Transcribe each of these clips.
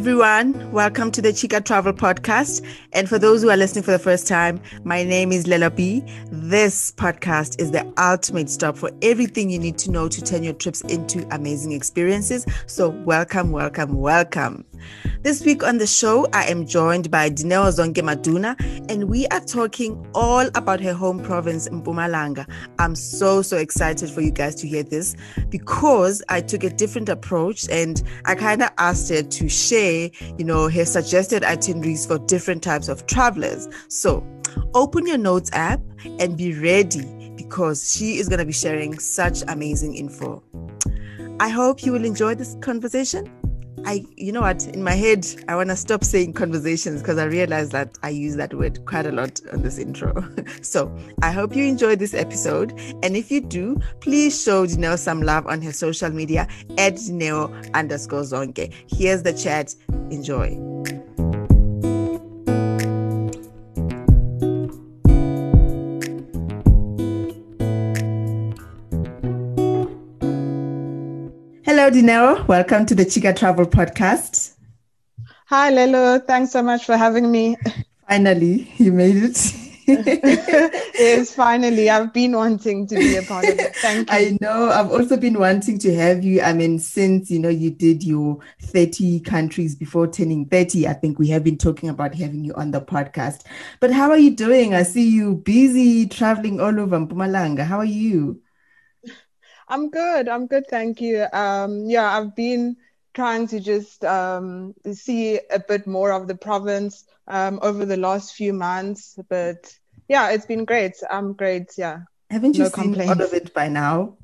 everyone. Welcome to the Chica Travel Podcast. And for those who are listening for the first time, my name is Lelo B. This podcast is the ultimate stop for everything you need to know to turn your trips into amazing experiences. So, welcome, welcome, welcome. This week on the show, I am joined by Dineo Zonke Maduna, and we are talking all about her home province, Mpumalanga. I'm so, so excited for you guys to hear this because I took a different approach and I kind of asked her to share, you know, her suggested itineraries for different types of travelers. So, open your notes app and be ready because she is going to be sharing such amazing info. I hope you will enjoy this conversation. I, you know what, in my head, I want to stop saying conversations because I realize that I use that word quite a lot on this intro. so I hope you enjoyed this episode. And if you do, please show Dineo some love on her social media at Dineo underscore Zonke. Here's the chat. Enjoy. Hello, Dineo. Welcome to the Chica Travel Podcast. Hi, Lelo. Thanks so much for having me. Finally, you made it. yes, finally. I've been wanting to be a part of it. Thank you. I know. I've also been wanting to have you. I mean, since you know you did your 30 countries before turning 30, I think we have been talking about having you on the podcast. But how are you doing? I see you busy traveling all over Mpumalanga. How are you? I'm good. I'm good. Thank you. Um, yeah, I've been trying to just um, see a bit more of the province um, over the last few months. But yeah, it's been great. I'm great. Yeah. Haven't you no seen complaints. all of it by now?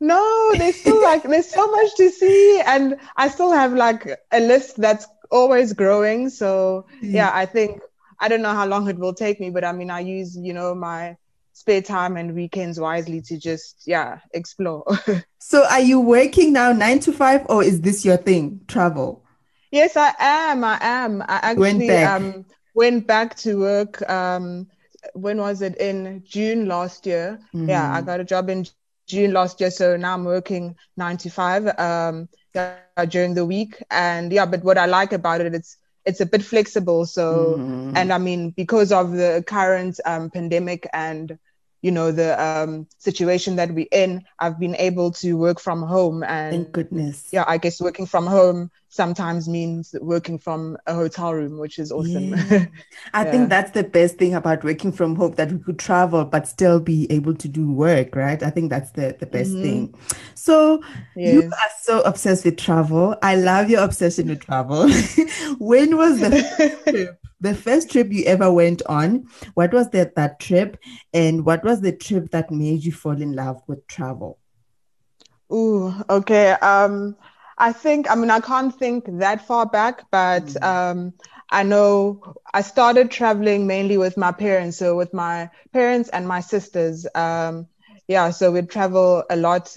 No, there's still like there's so much to see, and I still have like a list that's always growing. So mm. yeah, I think I don't know how long it will take me, but I mean, I use you know my spare time and weekends wisely to just yeah explore so are you working now nine to five or is this your thing travel yes i am i am i actually went back. um went back to work um when was it in june last year mm-hmm. yeah i got a job in june last year so now i'm working nine to five um yeah, during the week and yeah but what i like about it it's it's a bit flexible so mm-hmm. and i mean because of the current um, pandemic and you know the um, situation that we're in i've been able to work from home and thank goodness yeah i guess working from home sometimes means working from a hotel room which is awesome yeah. i yeah. think that's the best thing about working from home that we could travel but still be able to do work right i think that's the, the best mm-hmm. thing so yes. you are so obsessed with travel i love your obsession with travel when was the the first trip you ever went on what was that that trip and what was the trip that made you fall in love with travel Ooh, okay um i think i mean i can't think that far back but mm. um i know i started traveling mainly with my parents so with my parents and my sisters um yeah so we'd travel a lot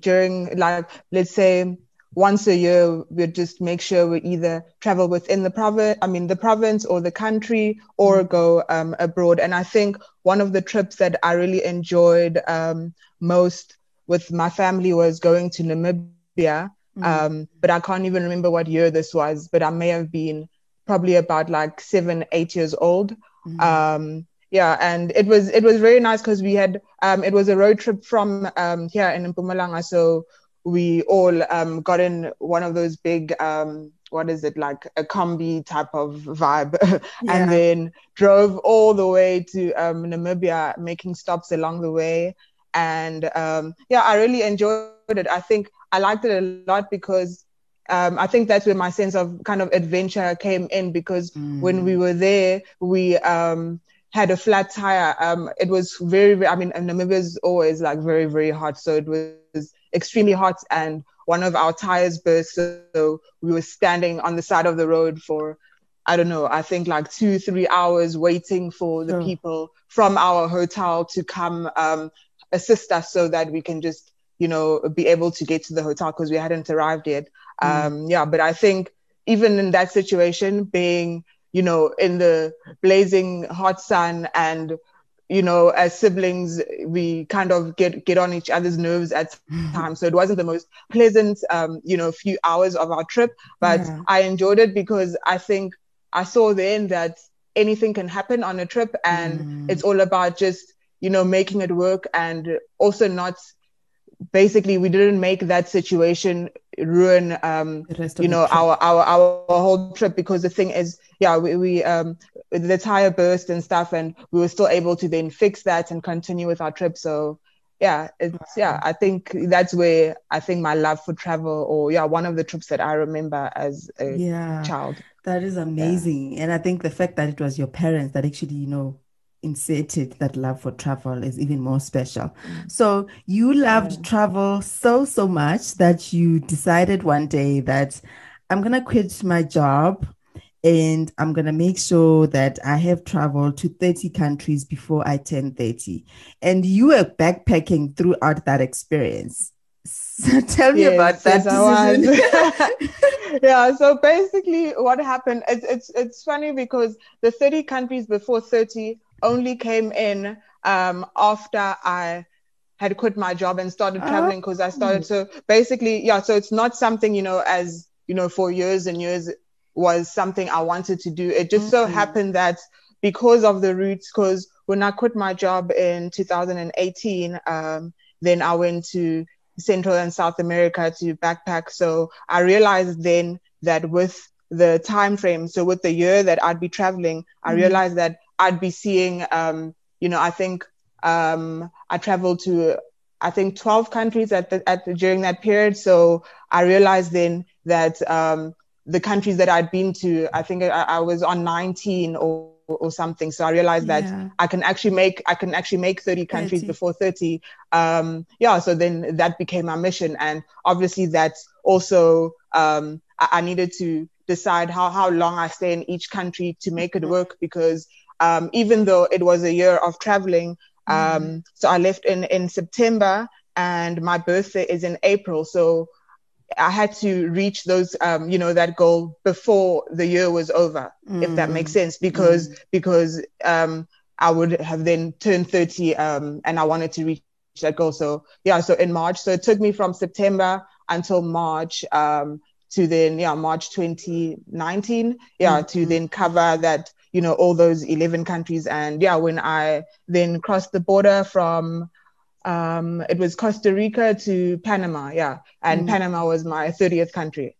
during like let's say once a year we'd just make sure we either travel within the province i mean the province or the country or mm. go um, abroad and i think one of the trips that i really enjoyed um, most with my family was going to namibia mm. um, but i can't even remember what year this was but i may have been probably about like seven eight years old mm. um, yeah and it was it was very nice because we had um, it was a road trip from um, here in Mpumalanga so we all um, got in one of those big um, what is it like a combi type of vibe yeah. and then drove all the way to um, namibia making stops along the way and um, yeah i really enjoyed it i think i liked it a lot because um, I think that's where my sense of kind of adventure came in because mm. when we were there, we um, had a flat tire. Um, it was very, very I mean, Namibia is always like very, very hot. So it was extremely hot and one of our tires burst. So we were standing on the side of the road for, I don't know, I think like two, three hours waiting for the people from our hotel to come um, assist us so that we can just, you know, be able to get to the hotel because we hadn't arrived yet. Mm. Um, yeah, but I think even in that situation, being, you know, in the blazing hot sun and you know, as siblings, we kind of get get on each other's nerves at times. So it wasn't the most pleasant, um, you know, few hours of our trip, but Yeah. I enjoyed it because I think I saw then that anything can happen on a trip, and Mm. it's all about just you know making it work and also not. Basically, we didn't make that situation ruin um, The rest of you know our, our our whole trip because the thing is yeah we, we um the tire burst and stuff and we were still able to then fix that and continue with our trip so yeah it's yeah i think that's where i think my love for travel or yeah one of the trips that i remember as a yeah. child That is amazing. And I think the fact that it was your parents that actually, you know, inserted that love for travel is even more special. So you loved travel so, so much that you decided one day that I'm going to quit my job and I'm going to make sure that I have traveled to 30 countries before I turn 30. And you were backpacking throughout that experience. So tell me about that yes, yeah. So basically, what happened? It's it's it's funny because the 30 countries before 30 only came in um, after I had quit my job and started traveling because I started. So basically, yeah. So it's not something you know as you know for years and years was something I wanted to do. It just so Mhm. happened that because of the roots, because when I quit my job in 2018, um, then I went to Central and South America to backpack. So I realized then that with the time frame, so with the year that I'd be traveling, I Mhm. realized that I'd be seeing, um, you know, I think um, I traveled to, I think, 12 countries at the, at the, during that period. So I realized then that um, the countries that I'd been to, I think I, I was on 19 or or something. So I realized that Yeah. I can actually make I can actually make 30 countries 30. before 30. Um, yeah, so then that became my mission, and obviously that's also um, I, I needed to decide how how long I stay in each country to make it work because um, even though it was a year of traveling, um, so I left in in September, and my birthday is in April, so. I had to reach those, um, you know, that goal before the year was over, if that makes sense, because because um, I would have then turned 30 um, and I wanted to reach that goal. So yeah, so in March. So it took me from September until March um, to then, yeah, March 2019, yeah, to Mhm. then cover that, you know, all those 11 countries. And yeah, when I then crossed the border from, um, it was Costa Rica to Panama, yeah. And Mm. Panama was my 30th country.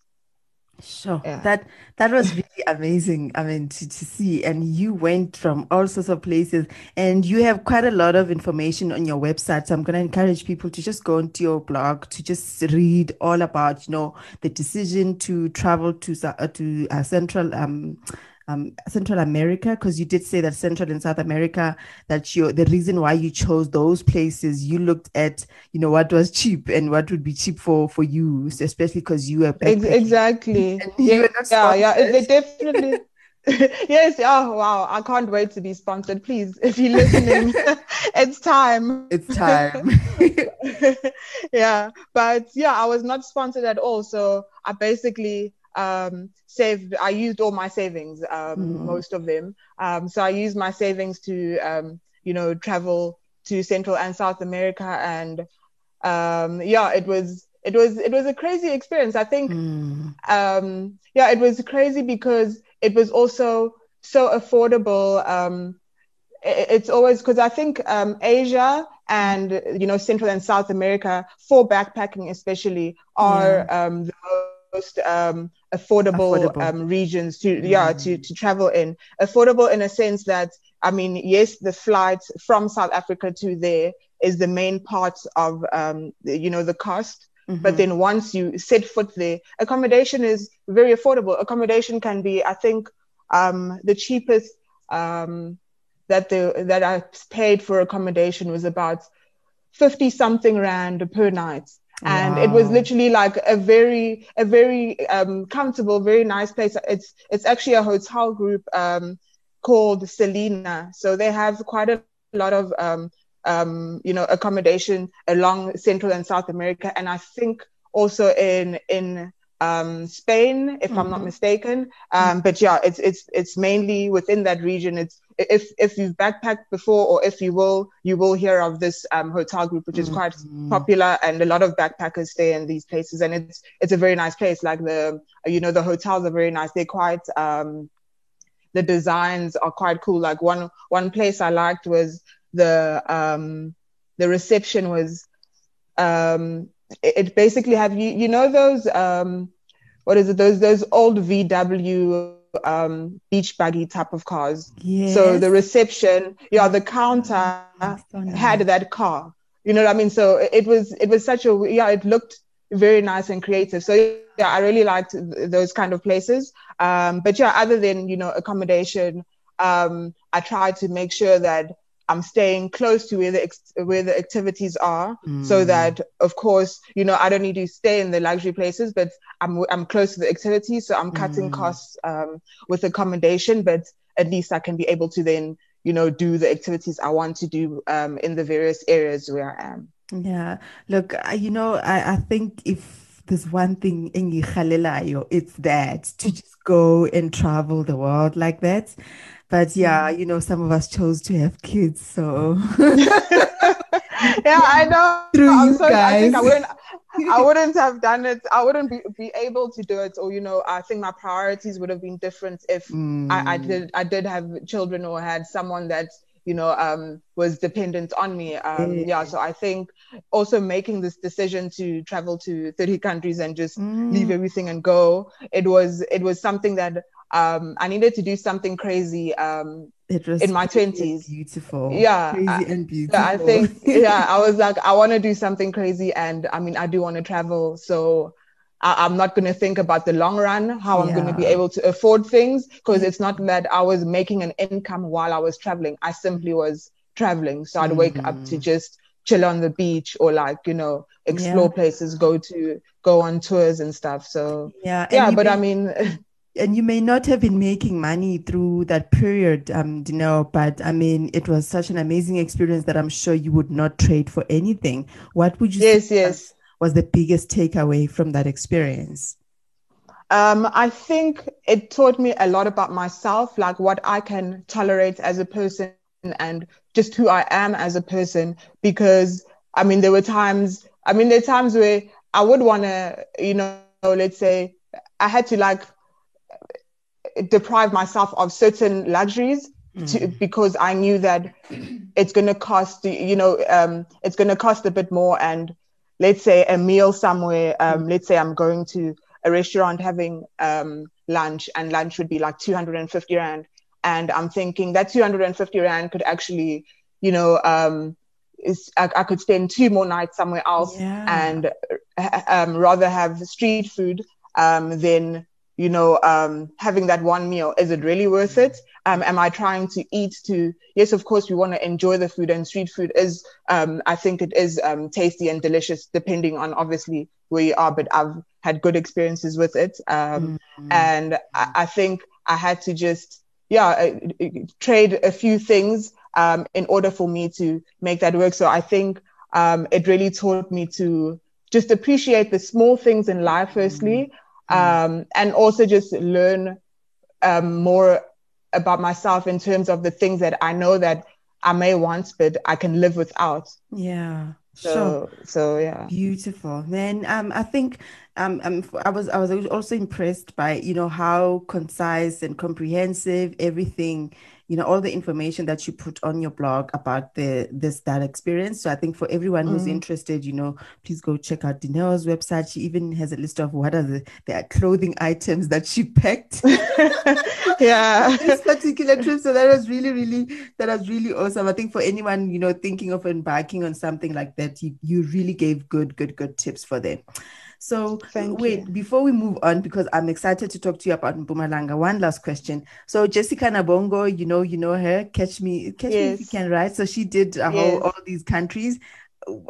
Sure. Yeah. That that was really amazing. I mean, to, to see. And you went from all sorts of places, and you have quite a lot of information on your website. So I'm going to encourage people to just go into your blog to just read all about, you know, the decision to travel to uh, to uh, Central um um Central America, because you did say that Central and South America, that you the reason why you chose those places, you looked at, you know, what was cheap and what would be cheap for for you, especially because you were backpacking. exactly. Yeah, yeah, yeah. They definitely. yes. Oh, wow. I can't wait to be sponsored. Please, if you're listening, it's time. It's time. yeah, but yeah, I was not sponsored at all. So I basically um, saved. I used all my savings, um, Mhm. most of them. Um, so I used my savings to, um, you know, travel to Central and South America, and um, yeah, it was. It was it was a crazy experience. I think Mm, um, yeah, it was crazy because it was also so affordable. Um, it- it's always because I think um, Asia and you know Central and South America for backpacking especially are um, the most um, affordable, Affordable. Um, regions to yeah Mm. to to travel in. Affordable in a sense that I mean yes, the flight from South Africa to there is the main part of um, the, you know the cost. But mhm. then once you set foot there, accommodation is very affordable. Accommodation can be, I think, um, the cheapest um, that the that I paid for accommodation was about fifty something rand per night, and it was literally like a very a very um, comfortable, very nice place. It's it's actually a hotel group um, called Selina, so they have quite a lot of um, um, you know, accommodation along Central and South America, and I think also in in um, Spain, if mm-hmm. I'm not mm-hmm. mistaken. Um, but yeah, it's it's it's mainly within that region. It's if if you've backpacked before, or if you will, you will hear of this um, hotel group, which is quite mm-hmm. popular, and a lot of backpackers stay in these places, and it's it's a very nice place. Like the you know the hotels are very nice. They're quite um, the designs are quite cool. Like one one place I liked was the um, the reception was um, it, basically have you you know those um, what is it those those old VW um, beach buggy type of cars. Yes. So the reception, yeah, the counter had that car. You know what I mean? So it was it was such a yeah, it looked very nice and creative. So yeah, I really liked those kind of places. Um, but yeah, other than you know accommodation, um, I tried to make sure that I'm staying close to where the ex- where the activities are, mm. so that of course you know I don't need to stay in the luxury places, but I'm I'm close to the activities, so I'm cutting mm. costs um, with accommodation, but at least I can be able to then you know do the activities I want to do um, in the various areas where I am. Yeah, look, you know, I, I think if there's one thing in it's that to just go and travel the world like that. But yeah, mm. you know, some of us chose to have kids, so yeah, I know. Through I'm you sorry, guys. I think I wouldn't I wouldn't have done it. I wouldn't be, be able to do it. Or, you know, I think my priorities would have been different if mm. I, I mm. did I did have children or had someone that you know, um, was dependent on me. Um, mm. Yeah, so I think also making this decision to travel to 30 countries and just mm. leave everything and go, it was it was something that um, I needed to do something crazy um, it was in my 20s. Beautiful. Yeah. Crazy and beautiful. I think, yeah, I was like, I want to do something crazy. And I mean, I do want to travel. So I, am not going to think about the long run, how I'm going to be able to afford things, because it's not that I was making an income while I was traveling. I simply was traveling. So I'd mm-hmm. wake up to mm-hmm. just chill on the beach or like, you know, explore yeah. places, go to, go on tours and stuff. So, yeah. Yeah. But may, I mean, and you may not have been making money through that period, um, you know, but I mean, it was such an amazing experience that I'm sure you would not trade for anything. What would you yes, yes was the biggest takeaway from that experience? Um, I think it taught me a lot about myself, like what I can tolerate as a person and just who I am as a person. Because I mean, there were times, I mean, there are times where I would want to, you know, let's say I had to like deprive myself of certain luxuries to, mm. because I knew that it's going to cost, you know, um, it's going to cost a bit more and let's say a meal somewhere um, let's say i'm going to a restaurant having um, lunch and lunch would be like 250 rand and i'm thinking that 250 rand could actually you know um, is I, I, could spend two more nights somewhere else yeah. and uh, um, rather have street food um, than you know, um, having that one meal, is it really worth it? Um, am I trying to eat to, yes, of course, we want to enjoy the food and street food is, um, I think it is um, tasty and delicious depending on obviously where you are, but I've had good experiences with it. Mm-hmm. And I, I, think I had to just, yeah, uh, trade a few things um, in order for me to make that work. So I think um, it really taught me to just appreciate the small things in life, firstly. Mm-hmm Mm. um, and also just learn um, more about myself in terms of the things that I know that I may want, but I can live without. Yeah. So, so yeah. Beautiful. Then um, I think um, um, I was I was also impressed by you know how concise and comprehensive everything you know all the information that you put on your blog about the this that experience. So i think for everyone who's mm. interested you know please go check out Dineo's website. She even has a list of what are the, the clothing items that she packed. Yeah. This particular trip. So that was really really that was really awesome. I think for anyone you know thinking of embarking on something like that you, you really gave good good good tips for them so Thank wait, you. before we move on, because I'm excited to talk to you about Mpumalanga. One last question. So Jessica Nabongo, you know, you know her. Catch me, catch yes. me if you can, right? So she did whole all these countries.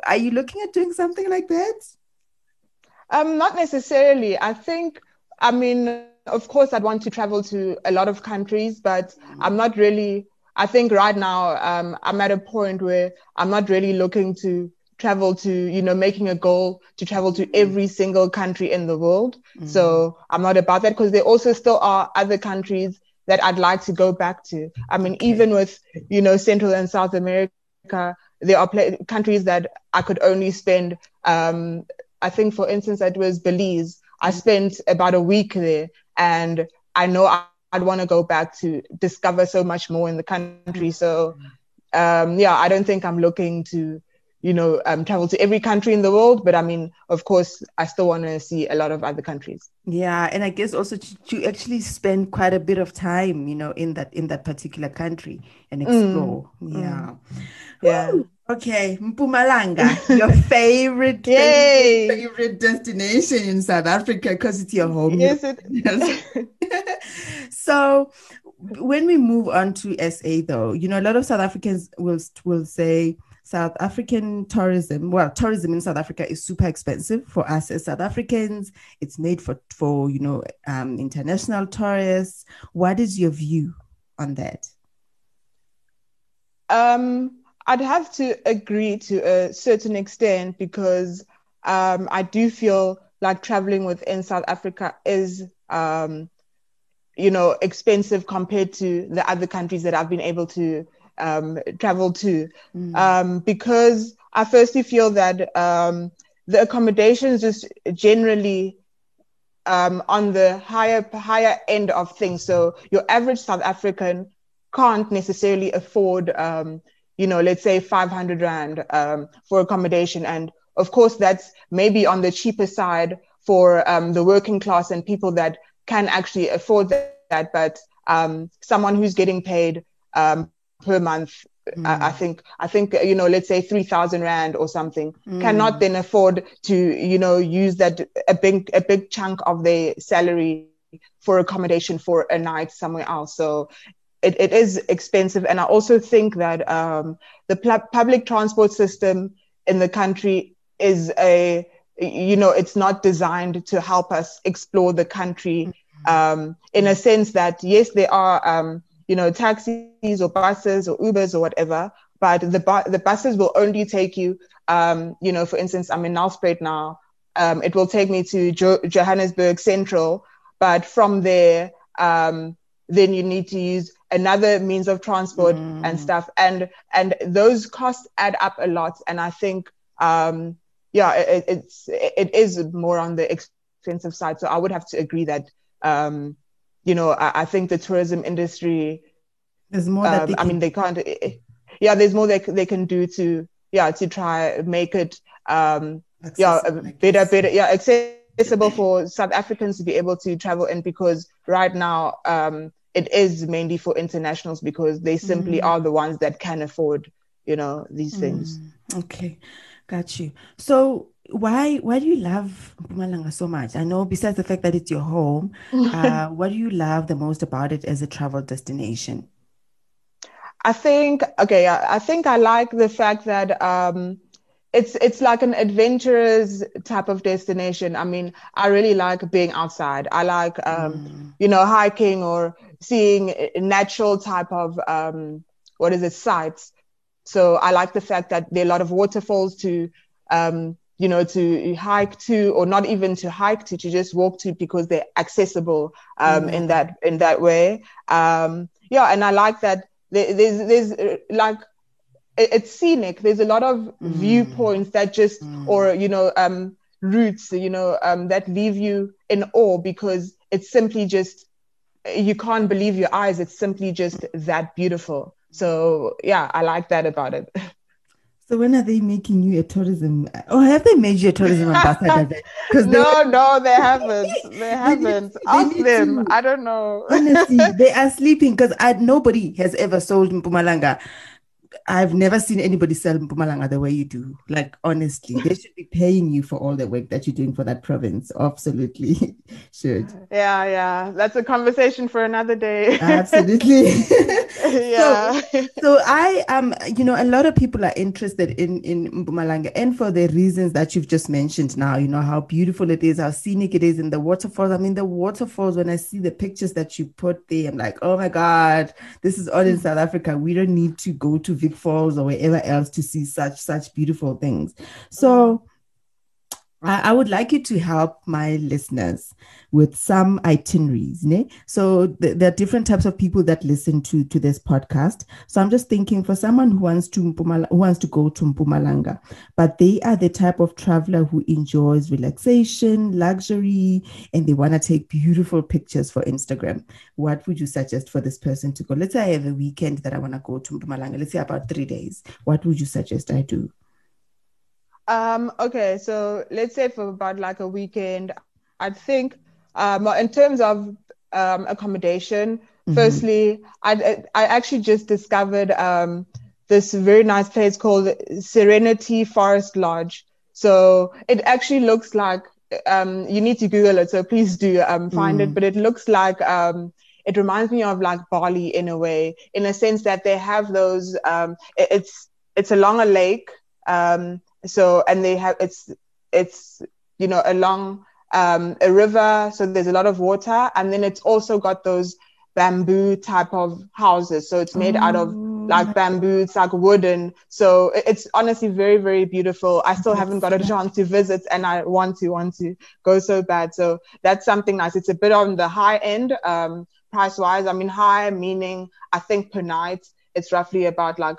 Are you looking at doing something like that? Um, not necessarily. I think. I mean, of course, I'd want to travel to a lot of countries, but mm-hmm. I'm not really. I think right now um, I'm at a point where I'm not really looking to travel to, you know, making a goal to travel to every single country in the world. Mm-hmm. So I'm not about that because there also still are other countries that I'd like to go back to. I mean, okay. even with, you know, Central and South America, there are countries that I could only spend, um, I think, for instance, it was Belize. I mm-hmm. spent about a week there and I know I, would want to go back to discover so much more in the country. So, um, yeah, I don't think I'm looking to, you know, um, travel to every country in the world. But I mean, of course, I still want to see a lot of other countries. Yeah, and I guess also to, to, actually spend quite a bit of time, you know, in that in that particular country and explore. Mm. Yeah, mm. yeah. Okay, Mpumalanga, your favorite, favorite, favorite destination in South Africa because it's your home. Yes, it is. so, when we move on to SA, though, you know, a lot of South Africans will will say South African tourism. Well, tourism in South Africa is super expensive for us as South Africans. It's made for for you know um, international tourists. What is your view on that? Um I'd have to agree to a certain extent because um, I do feel like traveling within South Africa is, um, you know, expensive compared to the other countries that I've been able to um, travel to. Mm. Um, because I firstly feel that um, the accommodations just generally um, on the higher higher end of things. So your average South African can't necessarily afford um, you know, let's say 500 Rand um, for accommodation. And of course, that's maybe on the cheaper side for um, the working class and people that can actually afford that. But um, someone who's getting paid um, per month, mm. I, I, think, I think, you know, let's say 3,000 Rand or something, mm. cannot then afford to, you know, use that a big, a big chunk of their salary for accommodation for a night somewhere else. So it, it is expensive. And I also think that um, the pl- public transport system in the country is a, you know, it's not designed to help us explore the country um, in a sense that, yes, there are, um, you know, taxis or buses or Ubers or whatever, but the, bu- the buses will only take you, um, you know, for instance, I'm in Nelspruit now. Um, it will take me to jo- Johannesburg Central, but from there, um, then you need to use another means of transport mm. and stuff and and those costs add up a lot and i think um yeah it, it's it is more on the expensive side so i would have to agree that um you know i, I think the tourism industry there's more um, i mean they can't yeah there's more they, they can do to yeah to try make it um yeah better better yeah accessible for south africans to be able to travel in because right now um it is mainly for internationals because they simply mm. are the ones that can afford, you know, these mm. things. Okay, got you. So why why do you love Mpumalanga so much? I know besides the fact that it's your home, uh, what do you love the most about it as a travel destination? I think okay, I, I think I like the fact that um, it's it's like an adventurous type of destination. I mean, I really like being outside. I like um, mm. you know hiking or seeing natural type of um, what is it sites. So I like the fact that there are a lot of waterfalls to um, you know to hike to or not even to hike to to just walk to because they're accessible um, mm. in that in that way. Um, yeah, and I like that there, there's there's uh, like it's scenic. There's a lot of mm. viewpoints that just, mm. or you know, um, routes, you know, um, that leave you in awe because it's simply just you can't believe your eyes. It's simply just that beautiful. So yeah, I like that about it. So when are they making you a tourism? Or have they made you a tourism ambassador? Because no, no, they haven't. They haven't. They Ask them. To, I don't know. honestly, they are sleeping because nobody has ever sold Mpumalanga I've never seen anybody sell Mpumalanga the way you do. Like honestly, they should be paying you for all the work that you're doing for that province. Absolutely, should. Yeah, yeah, that's a conversation for another day. Absolutely. yeah. So, so, I um, you know, a lot of people are interested in in Mpumalanga, and for the reasons that you've just mentioned. Now, you know how beautiful it is, how scenic it is, and the waterfalls. I mean, the waterfalls. When I see the pictures that you put there, I'm like, oh my god, this is all in South Africa. We don't need to go to Vic Falls or wherever else to see such such beautiful things. So I, would like you to help my listeners with some itineraries. Ne? So th- there are different types of people that listen to, to this podcast. So I'm just thinking for someone who wants to who wants to go to Mpumalanga, but they are the type of traveler who enjoys relaxation, luxury, and they want to take beautiful pictures for Instagram. What would you suggest for this person to go? Let's say I have a weekend that I want to go to Mpumalanga. Let's say about three days. What would you suggest I do? Um, okay, so let's say for about like a weekend, I think um, in terms of um, accommodation, mm-hmm. firstly, I, I actually just discovered um, this very nice place called Serenity Forest Lodge. So it actually looks like um, you need to Google it, so please do um, find mm. it. But it looks like um, it reminds me of like Bali in a way, in a sense that they have those. Um, it, it's it's along a lake, um, so and they have it's it's you know along um, a river, so there's a lot of water, and then it's also got those bamboo type of houses. So it's made oh. out of like oh. bamboo, it's like wooden. So it's honestly very, very beautiful. I still haven't got a chance to visit and I want to, want to go so bad. So that's something nice. It's a bit on the high end, um, price wise. I mean, high meaning I think per night it's roughly about like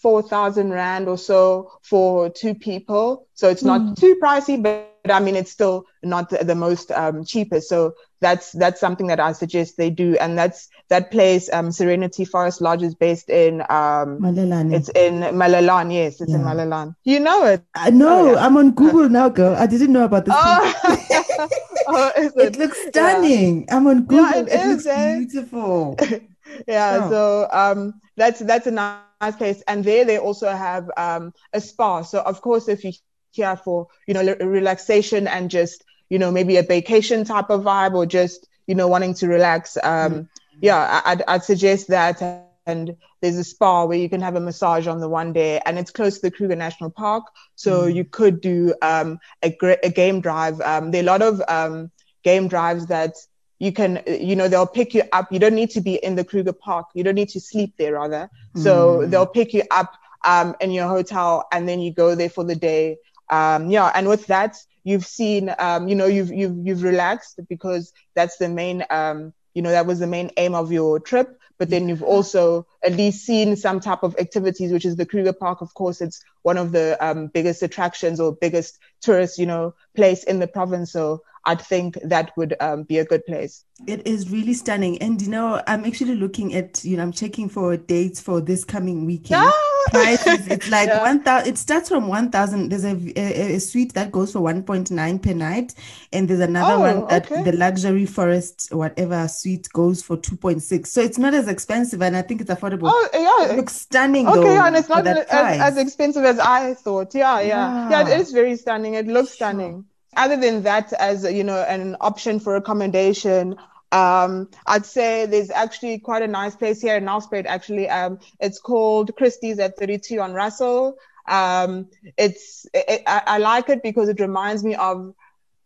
4,000 Rand or so for two people. So it's not mm. too pricey, but I mean, it's still not the, the most um, cheapest. So that's, that's something that I suggest they do. And that's, that place, um, Serenity Forest Lodge is based in, um, Malelane. It's in Malelan. Yes, it's yeah. in Malelan. You know it. I know. Oh, yeah. I'm on Google now, girl. I didn't know about this. Oh, oh it? it? looks stunning. Yeah. I'm on Google. Yeah, it, it is, looks eh? beautiful. yeah. So, um, that's, that's a nice place. And there they also have um, a spa. So of course, if you here for you know relaxation and just you know maybe a vacation type of vibe or just you know wanting to relax, um, mm-hmm. yeah, I'd, I'd suggest that. And there's a spa where you can have a massage on the one day, and it's close to the Kruger National Park, so mm. you could do um, a, a game drive. Um, there are a lot of um, game drives that you can you know they'll pick you up. You don't need to be in the kruger park. You don't need to sleep there rather. So mm. they'll pick you up um, in your hotel and then you go there for the day. Um, yeah and with that you've seen um, you know you've you've you've relaxed because that's the main um, you know that was the main aim of your trip. But then you've also at least seen some type of activities which is the kruger park. Of course it's one of the um, biggest attractions or biggest tourist you know place in the province. So I'd think that would um, be a good place. It is really stunning. And, you know, I'm actually looking at, you know, I'm checking for dates for this coming weekend. Ah! Prices, it's like yeah. 1,000, it starts from 1,000. There's a, a, a, suite that goes for 1.9 per night. And there's another oh, one that okay. the luxury forest, whatever suite goes for 2.6. So it's not as expensive and I think it's affordable. Oh, yeah. It looks stunning. Okay, though, and it's not as, as, expensive as I thought. Yeah, yeah. Yeah, yeah it is very stunning. It looks stunning other than that, as you know, an option for accommodation, um, I'd say there's actually quite a nice place here in Nelspruit. Actually, um, it's called Christie's at 32 on Russell. Um, it's it, I, I, like it because it reminds me of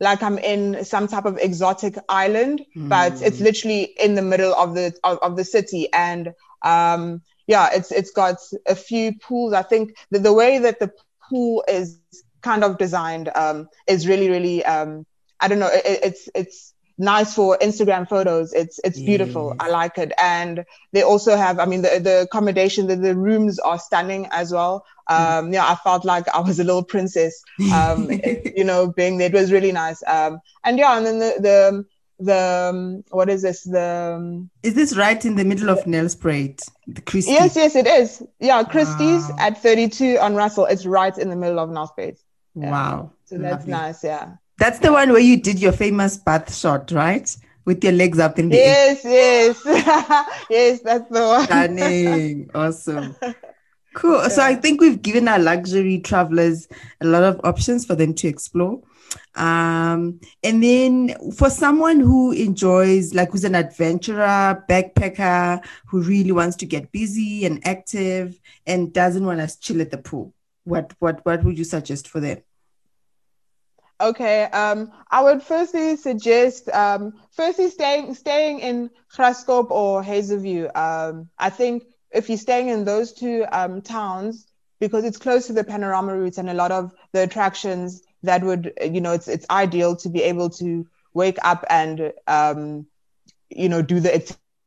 like I'm in some type of exotic island, mm. but it's literally in the middle of the of, of the city, and um, yeah, it's it's got a few pools. I think the, the way that the pool is kind of designed um, is really, really, um, I don't know, it, it's, it's nice for Instagram photos. It's, it's beautiful. I like it. And they also have, I mean, the, the accommodation, the, the rooms are stunning as well. Um, yeah, I felt like I was a little princess, um, you know, being there. It was really nice. Um, and yeah, and then the, the, the um, what is this the um, is this right in the middle of Nelspruit the Christie's yes yes it is yeah Christie's wow. at 32 on Russell it's right in the middle of Nelspruit yeah. Wow. So that's Lovely. nice. Yeah. That's the one where you did your famous bath shot, right? With your legs up in the yes, air. Yes, yes. that's the one. Stunning. awesome. Cool. Yeah. So I think we've given our luxury travelers a lot of options for them to explore. Um, and then for someone who enjoys, like who's an adventurer, backpacker, who really wants to get busy and active and doesn't want to chill at the pool, what what what would you suggest for them? Okay, um, I would firstly suggest um, firstly staying staying in Graskop or Hazyview. Um, I think if you're staying in those two um, towns, because it's close to the panorama routes and a lot of the attractions that would, you know, it's it's ideal to be able to wake up and, um, you know, do the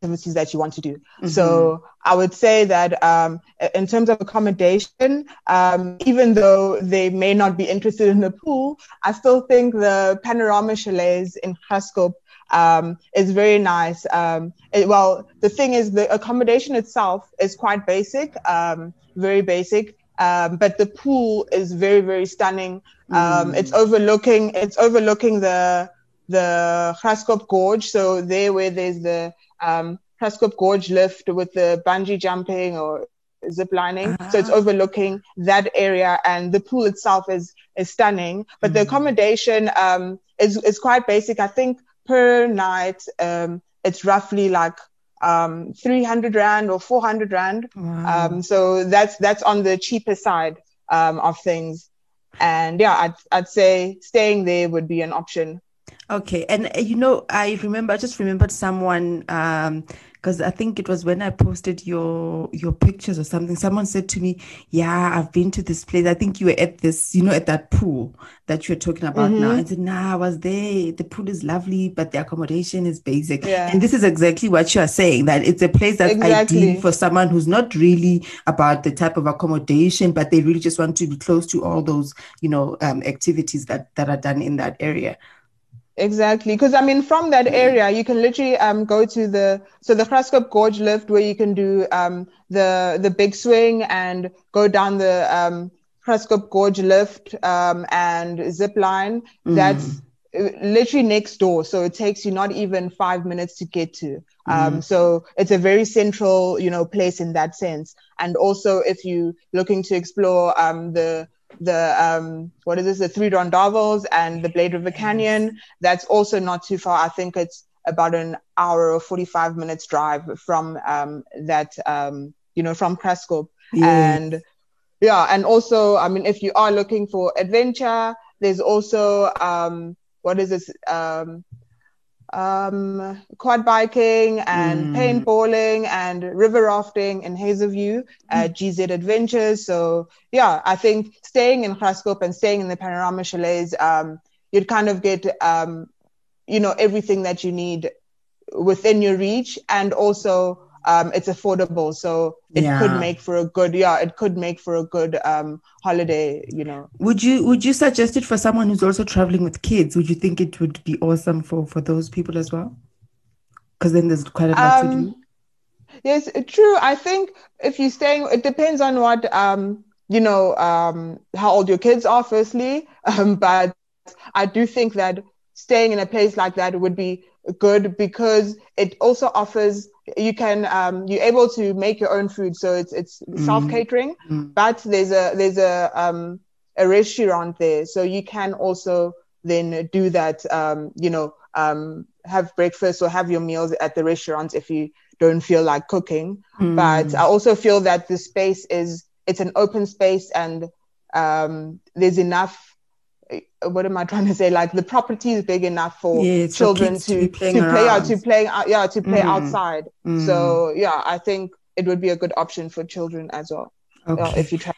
activities that you want to do. Mm-hmm. So I would say that um, in terms of accommodation, um, even though they may not be interested in the pool, I still think the panorama chalets in Graskop um, is very nice. Um, it, well, the thing is, the accommodation itself is quite basic, um, very basic. Um, but the pool is very, very stunning. Um, mm. It's overlooking, it's overlooking the the Graskop Gorge. So there, where there's the um, Graskop Gorge lift with the bungee jumping or zip lining. Uh-huh. So it's ah. overlooking that area, and the pool itself is is stunning. But mm. the accommodation um, is is quite basic. I think per night, um, it's roughly like um, 300 rand or 400 rand. Wow. Um, so that's that's on the cheaper side um, of things. And yeah, I'd I'd say staying there would be an option. Okay, and uh, you know, I remember I just remembered someone um, because I think it was when I posted your your pictures or something. Someone said to me, "Yeah, I've been to this place. I think you were at this, you know, at that pool that you're talking about mm-hmm. now." I said, "Nah, I was there. The pool is lovely, but the accommodation is basic." Yeah. And this is exactly what you are saying that it's a place that exactly. ideal for someone who's not really about the type of accommodation, but they really just want to be close to all those, you know, um, activities that that are done in that area. Exactly, because I mean, from that area, you can literally um, go to the so the Graskop Gorge lift where you can do um, the the big swing and go down the um, Graskop Gorge lift um, and zip line. Mm. That's uh, literally next door, so it takes you not even five minutes to get to. Um, mm. So it's a very central, you know, place in that sense. And also, if you looking to explore um, the the um, what is this? The three rondavels and the Blyde River Canyon. That's also not too far. I think it's about an hour or 45 minutes drive from um, that, um, you know, from Graskop. And yeah, and also, I mean, if you are looking for adventure, there's also, um, what is this? Um, um, quad biking and mm. paintballing and river rafting in Hazyview at mm. GZ Adventures. So yeah, I think staying in Graskop and staying in the Panorama Chalets, um, you'd kind of get, um, you know, everything that you need within your reach and also um, it's affordable, so it yeah. could make for a good yeah, it could make for a good um, holiday. You know. Would you would you suggest it for someone who's also traveling with kids? Would you think it would be awesome for for those people as well? Because then there's quite a lot um, to do. Yes, true. I think if you're staying, it depends on what um, you know um, how old your kids are. Firstly, um, but I do think that staying in a place like that would be good because it also offers you can um, you're able to make your own food so it's it's mm. self catering mm. but there's a there's a um, a restaurant there so you can also then do that um, you know um, have breakfast or have your meals at the restaurant if you don't feel like cooking mm. but i also feel that the space is it's an open space and um, there's enough what am I trying to say? Like the property is big enough for yeah, children to, to, to play out, to play out, yeah, to play mm. outside. Mm. So yeah, I think it would be a good option for children as well. Okay. Uh, if you try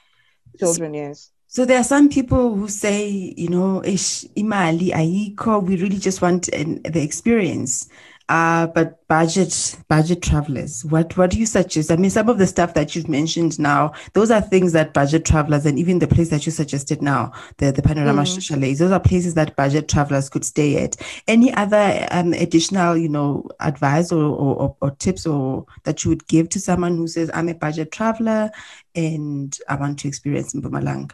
children, so, yes. So there are some people who say, you know, ish imali ayiko, we really just want an, the experience. Uh, but budget budget travelers, what what do you suggest? I mean, some of the stuff that you've mentioned now, those are things that budget travelers and even the place that you suggested now, the the panorama mm. chalets, those are places that budget travelers could stay at. Any other um, additional, you know, advice or, or, or tips or that you would give to someone who says, I'm a budget traveler and I want to experience Mpumalanga?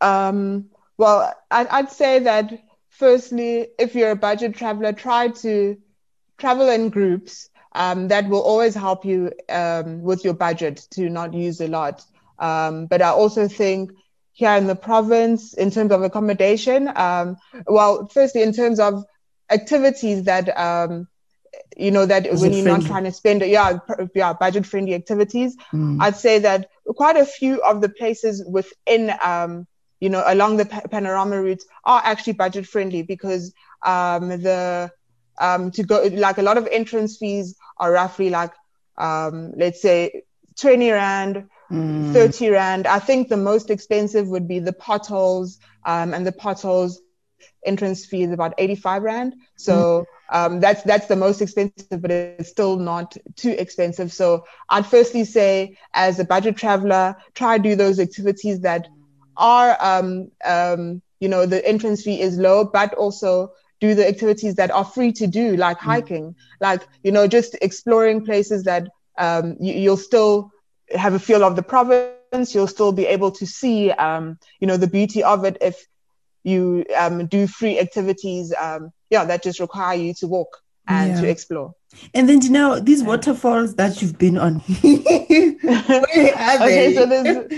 Um, well, I'd, I'd say that firstly, if you're a budget traveler, try to travel in groups. Um, that will always help you um, with your budget to not use a lot. Um, but I also think here in the province, in terms of accommodation, um, well, firstly, in terms of activities that, um, you know, that when you're friendly. not trying to spend, yeah, yeah, budget friendly activities, mm. I'd say that quite a few of the places within um, you know, along the panorama routes are actually budget friendly because um, the um, to go like a lot of entrance fees are roughly like um, let's say 20 rand, mm. 30 rand. I think the most expensive would be the potholes, um, and the potholes entrance fee is about 85 rand. So mm. um, that's that's the most expensive, but it's still not too expensive. So I'd firstly say, as a budget traveler, try do those activities that are, um, um, you know, the entrance fee is low, but also do the activities that are free to do, like mm. hiking, like you know, just exploring places that um, you, you'll still have a feel of the province. You'll still be able to see, um, you know, the beauty of it if you um, do free activities, um, yeah, that just require you to walk and yeah. to explore. And then you know these waterfalls that you've been on. okay, so there's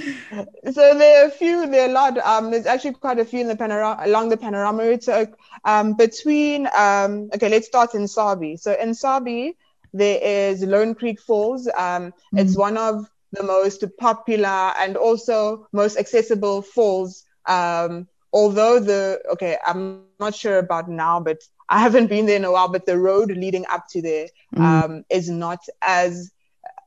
so there are a few, there are a lot. Um, there's actually quite a few in the panorama along the panorama route. So um, between um, okay, let's start in Sabie. So in Sabie, there is Lone Creek Falls. Um, mm-hmm. it's one of the most popular and also most accessible falls um, although the okay i'm not sure about now but i haven't been there in a while but the road leading up to there mm. um, is not as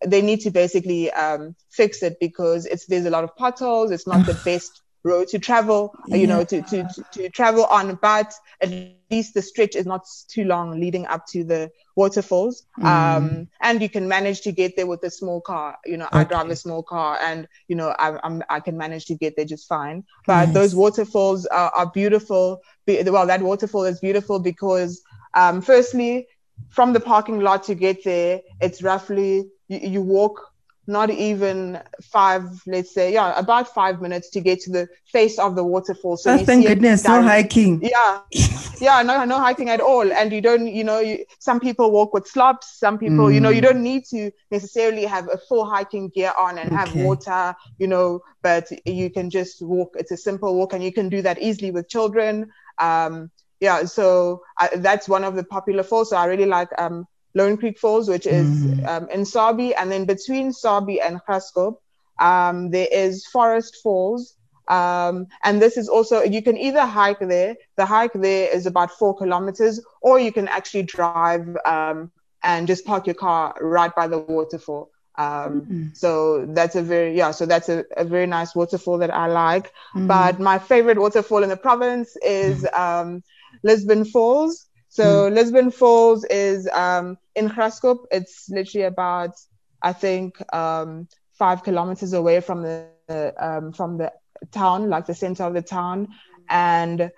they need to basically um, fix it because it's there's a lot of potholes it's not the best road to travel, yeah. you know, to, to, to, to, travel on, but at least the stretch is not too long leading up to the waterfalls. Mm. Um, and you can manage to get there with a small car. You know, okay. I drive a small car and, you know, I, I'm, I can manage to get there just fine. But nice. those waterfalls are, are beautiful. Well, that waterfall is beautiful because, um, firstly, from the parking lot to get there, it's roughly, you, you walk not even five, let's say, yeah, about five minutes to get to the face of the waterfall. So oh, thank goodness, no hiking. Yeah, yeah, no, no hiking at all. And you don't, you know, you, some people walk with slops. Some people, mm. you know, you mm. don't need to necessarily have a full hiking gear on and okay. have water, you know, but you can just walk. It's a simple walk, and you can do that easily with children. Um, yeah, so I, that's one of the popular falls. So I really like um, Lone Creek Falls, which is mm. um, in Sabie, and then between Sabie and Graskop, um, there is Forest Falls. Um, and this is also, you can either hike there, the hike there is about four kilometers, or you can actually drive um, and just park your car right by the waterfall. Um, mm-hmm. So that's a very, yeah, so that's a, a very nice waterfall that I like. Mm-hmm. But my favorite waterfall in the province is um, Lisbon Falls. So mm. Lisbon Falls is um, in Graskop. It's literally about, I think, um, five kilometers away from the um, from the town, like the center of the town. And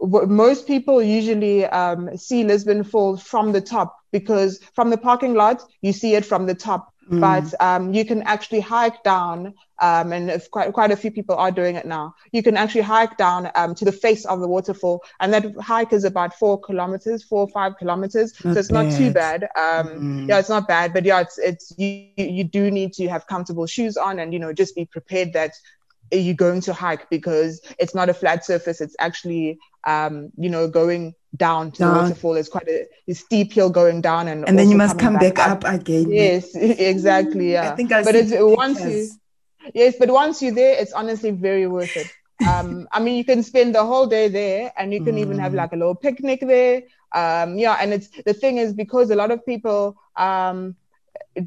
w- most people usually um, see Lisbon Falls from the top because from the parking lot you see it from the top. Mm. But um, you can actually hike down, um, and if quite quite a few people are doing it now. You can actually hike down um, to the face of the waterfall, and that hike is about four kilometers, four or five kilometers. Not so it's bad. not too bad. Um, mm. Yeah, it's not bad, but yeah, it's it's you you do need to have comfortable shoes on, and you know just be prepared that you're going to hike because it's not a flat surface. It's actually um, you know going down to down. the waterfall. There's quite a, a, steep hill going down, and and then you must come back, back up. up. again. Yes, exactly. Yeah, I think I but it's once you yes, but once you're there, it's honestly very worth it. Um, I mean, you can spend the whole day there, and you can mm. even have mm. like a little picnic there. Um, yeah, and it's the thing is because a lot of people um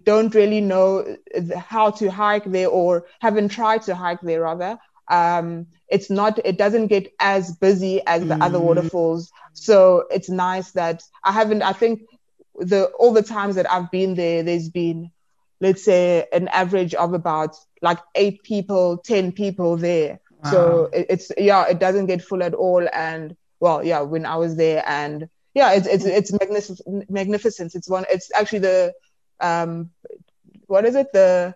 don't really know how to hike there or haven't tried to hike there rather um, it's not it doesn't get as busy as the mm. other waterfalls. So it's nice that i haven't i think the all the times that i've been there there's been let's say an average of about like eight people ten people there. Wow. so it, it's yeah it doesn't get full at all. And well yeah when i was there and yeah it's it's it's magnificent magnificent. It's one it's actually the um what is it? The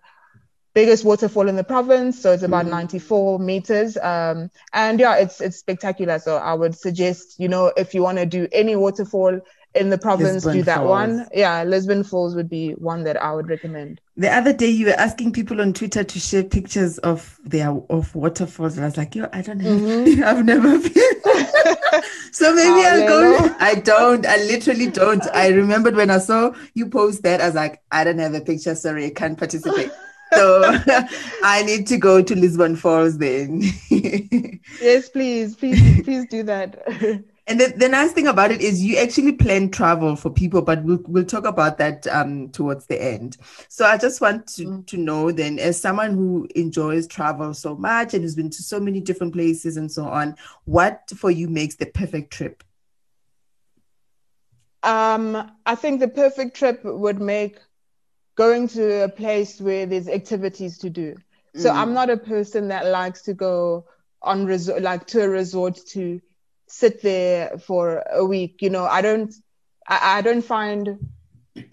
biggest waterfall in the province. So it's about mm. 94 meters. Um, and yeah, it's, it's spectacular. So I would suggest, you know, if you want to do any waterfall in the province, Lisbon do that Falls. one. Yeah, Lisbon Falls would be one that I would recommend. The other day, you were asking people on Twitter to share pictures of their of waterfalls. And I was like, yo, I don't have, mm-hmm. I've never been. so maybe oh, I'll go. I don't. I literally don't. I remembered when I saw you post that, I was like, I don't have a picture. Sorry, I can't participate so I need to go to Lisbon Falls then. yes, please, please, please do that. And the, the nice thing about it is you actually plan travel for people, but we'll, we'll talk about that um, towards the end. So I just want to, mm. to know then, as someone who enjoys travel so much and has been to so many different places and so on, what for you makes the perfect trip? Um, I think the perfect trip would make going to a place where there's activities to do. So mm. I'm not a person that likes to go on resort, like to a resort to sit there for a week. You know, I don't, I, I don't find,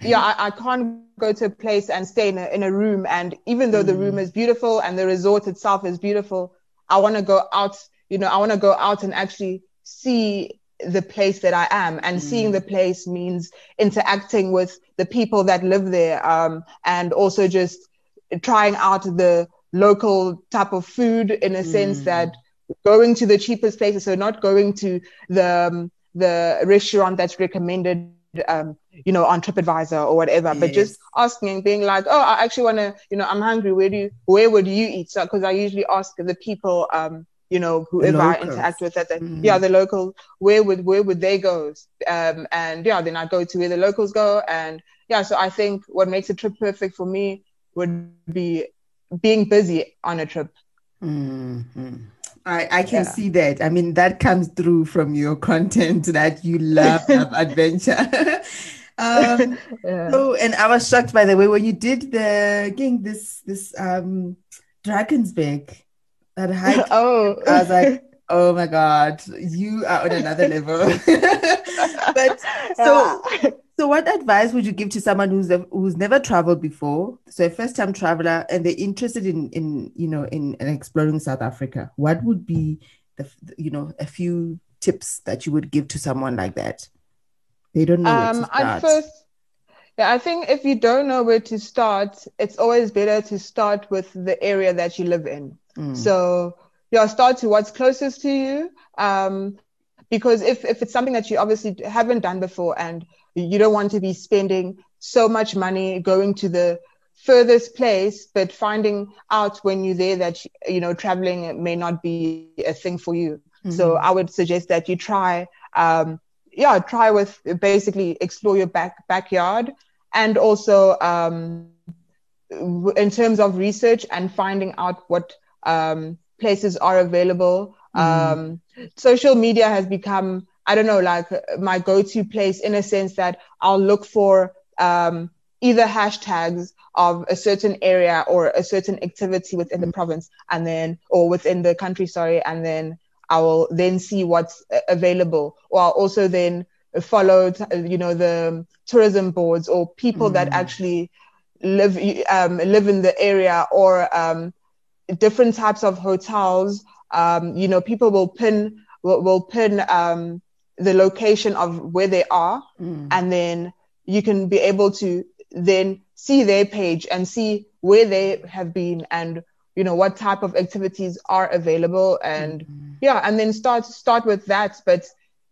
yeah, I, I, can't go to a place and stay in a, in a room. And even though mm. the room mm. is beautiful and the resort itself is beautiful, I want to go out, you know, I want to go out and actually see the place that I am. And mm. seeing the place means interacting with the people that live there, um, and also just trying out the local type of food in a mm. sense that going to the cheapest places, so not going to the um, the restaurant that's recommended um, you know, on TripAdvisor or whatever, yes. but just asking, and being like, oh, I actually want to, you know, I'm hungry. Where do you, where would you eat? So, because I usually ask the people, um, you know, whoever I interact with, that, that mm. yeah, the local, where would where would they go? Um, and yeah, then I go to where the locals go, and yeah, so I think what makes a trip perfect for me would be being busy on a trip. Mm-hmm. I, I can yeah. see that. I mean, that comes through from your content that you love adventure. um, yeah. So, and I was shocked by the way when you did the again this this um Drakensberg that hike. Oh, I was like, oh my god, you are on another level. but so. So, what advice would you give to someone who's who's never traveled before? So, a first time traveler, and they're interested in in you know in, in exploring South Africa. What would be the you know a few tips that you would give to someone like that? They don't know. Um, At first, yeah, I think if you don't know where to start, it's always better to start with the area that you live in. Mm. So, yeah, start to what's closest to you. Um, because if, if it's something that you obviously haven't done before and you don't want to be spending so much money going to the furthest place, but finding out when you're there that, you know, traveling may not be a thing for you. Mm-hmm. So I would suggest that you try, um, yeah, try with basically explore your back backyard and also, um, in terms of research and finding out what, um, places are available. Mm. social media has become I don't know, like my go-to place in a sense that I'll look for um, either hashtags of a certain area or a certain activity within the mm-hmm. province and then, or within the country, sorry, and then I will then see what's available. Or I'll also then follow, you know, the tourism boards or people mm. that actually live, um, live in the area or um, different types of hotels. Um, you know, people will pin, will, will pin, um, the location of where they are mm. and then you can be able to then see their page and see where they have been and you know what type of activities are available and mm-hmm. yeah and then start start with that but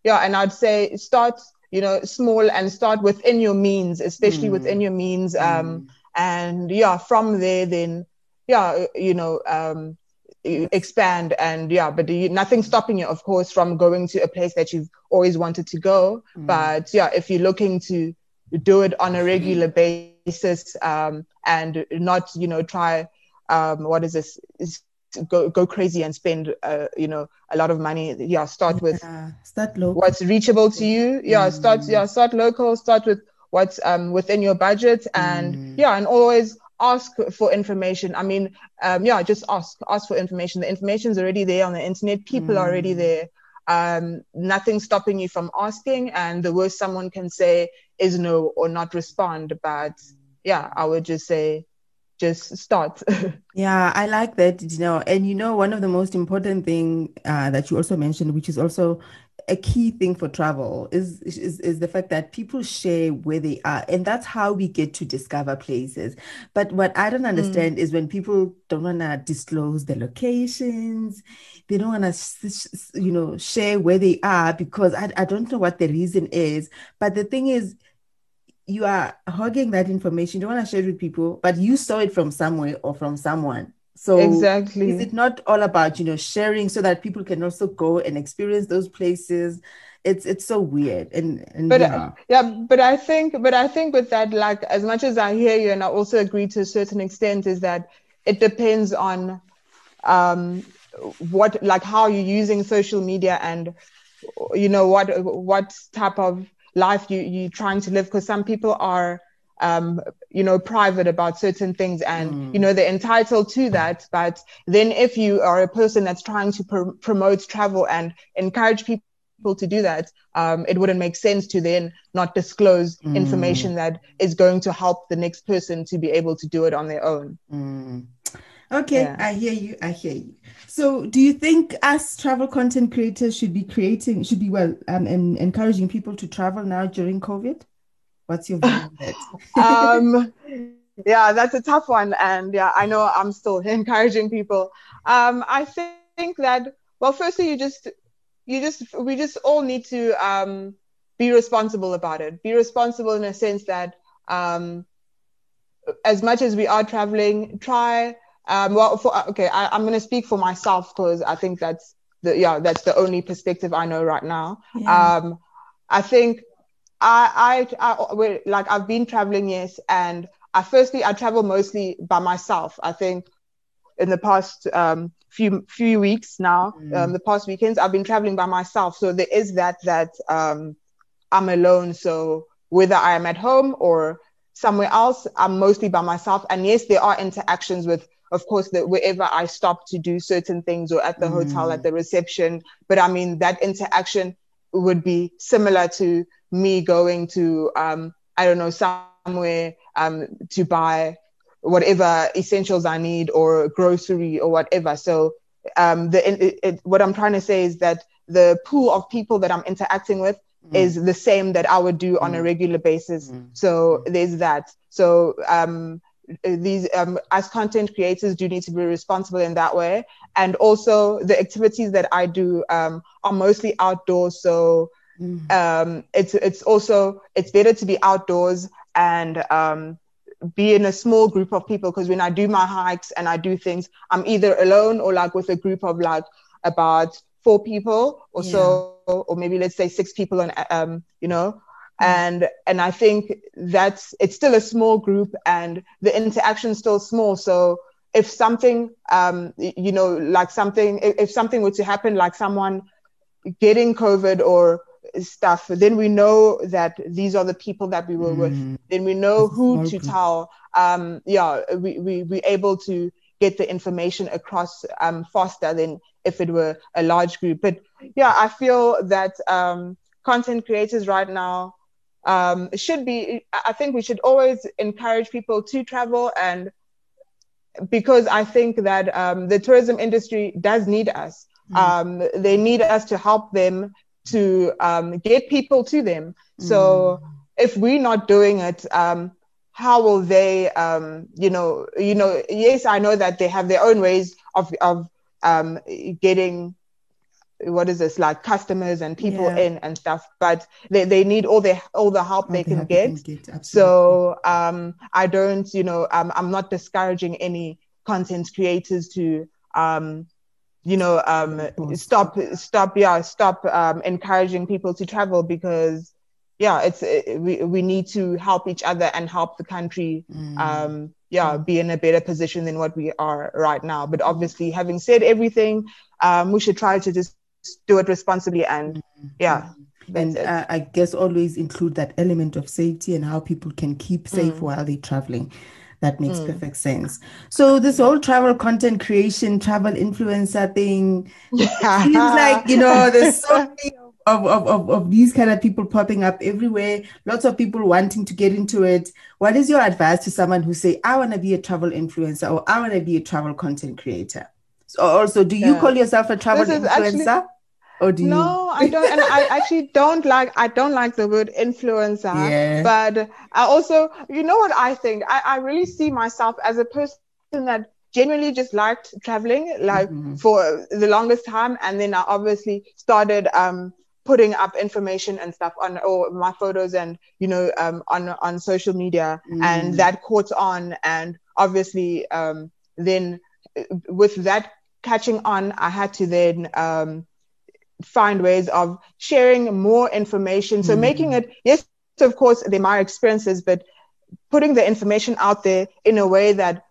yeah and i'd say start you know small and start within your means especially mm. within your means um mm. and yeah from there then yeah you know um expand and yeah but you, nothing stopping you of course from going to a place that you've always wanted to go mm. but yeah if you're looking to do it on a regular basis um, and not you know try um, what is this go go crazy and spend uh, you know a lot of money yeah start with yeah, start local. what's reachable to you yeah mm. start yeah start local start with what's um, within your budget and mm. yeah and always ask for information. I mean, um, yeah, just ask, ask for information. The information's already there on the internet. People mm. are already mm. there. Um, nothing stopping you from asking. And the worst someone can say is no or not respond. But yeah, I would just say, just start. yeah, I like that, you know, and you know, one of the most important thing uh, that you also mentioned, which is also a key thing for travel is, is is the fact that people share where they are and that's how we get to discover places but what i don't understand mm. is when people don't want to disclose the locations they don't want to you know share where they are because I, I don't know what the reason is but the thing is you are hogging that information you don't want to share it with people but you saw it from somewhere or from someone so exactly, is it not all about you know sharing so that people can also go and experience those places? it's it's so weird and, and but yeah. yeah but i think but i think with that like as much as i hear you and i also agree to a certain extent is that it depends on um what like how you're using social media and you know what what type of life you you're trying to live because some people are um, you know, private about certain things and, mm. you know, they're entitled to that. But then if you are a person that's trying to pr- promote travel and encourage people to do that, um, it wouldn't make sense to then not disclose mm. information that is going to help the next person to be able to do it on their own. Mm. Okay, yeah. I hear you. I hear you. So, do you think us travel content creators should be creating, should be well, um, and encouraging people to travel now during COVID? What's your view on that? um, yeah, that's a tough one, and yeah, I know I'm still encouraging people. Um, I think that well, firstly, you just, you just, we just all need to um, be responsible about it. Be responsible in a sense that um, as much as we are traveling, try um, well, for, okay, I, am going to speak for myself because I think that's the yeah that's the only perspective I know right now. Yeah. Um, I think I, I I like I've been traveling yes, and I firstly I travel mostly by myself. I think in the past um, few few weeks now, mm. um, the past weekends I've been traveling by myself. So there is that that um, I'm alone. So whether I am at home or somewhere else, I'm mostly by myself. And yes, there are interactions with of course, that wherever I stop to do certain things or at the mm. hotel, at the reception. But I mean, that interaction would be similar to me going to, um, I don't know, somewhere um, to buy whatever essentials I need or grocery or whatever. So um, the it, it, what I'm trying to say is that the pool of people that I'm interacting with mm. is the same that I would do mm. on a mm. regular basis. Mm. So there's that. So um, these um, as content creators do need to be responsible in that way and also the activities that i do um, are mostly outdoors so mm. um, it's it's also it's better to be outdoors and um, be in a small group of people because when i do my hikes and i do things i'm either alone or like with a group of like about four people or yeah. so or maybe let's say six people on um, you know and and i think that's it's still a small group and the interaction is still small. So if something um you know like something if, something were to happen like someone getting covid or stuff then we know that these are the people that we were mm. with then we know who to tell. Um yeah we, we we're able to get the information across um faster than if it were a large group. But yeah i feel that um content creators right now um, should be i think we should always encourage people to travel and because i think that um, the tourism industry does need us mm. um, they need us to help them to um, get people to them so mm. if we're not doing it um, how will they um, you know you know yes i know that they have their own ways of of getting what is this like customers and people yeah. in and stuff but they, they need all the all the help all they, the can, get. Can get so um i don't you know um, i'm not discouraging any content creators to um you know um stop stop yeah stop um encouraging people to travel because yeah it's it, we we need to help each other and help the country mm. um yeah mm. be in a better position than what we are right now but obviously having said everything um we should try to just do it responsibly and mm-hmm. yeah and uh, i guess always include that element of safety and how people can keep safe mm. while they're traveling that makes mm. perfect sense so this whole travel content creation travel influencer thing yeah. seems like you know there's so many of, of, of, of these kind of people popping up everywhere lots of people wanting to get into it what is your advice to someone who say i want to be a travel influencer or i want to be a travel content creator so also do you yeah. call yourself a travel influencer actually- or do no, I don't, and I actually don't like. I don't like the word influencer. Yeah. But I also, you know what I think? I, I really see myself as a person that genuinely just liked traveling, like mm-hmm. for the longest time, and then I obviously started um putting up information and stuff on or my photos and you know um on on social media, mm. and that caught on, and obviously um then with that catching on, I had to then um find ways of sharing more information. So mm. making it, yes, of course, they're my experiences, but putting the information out there in a way that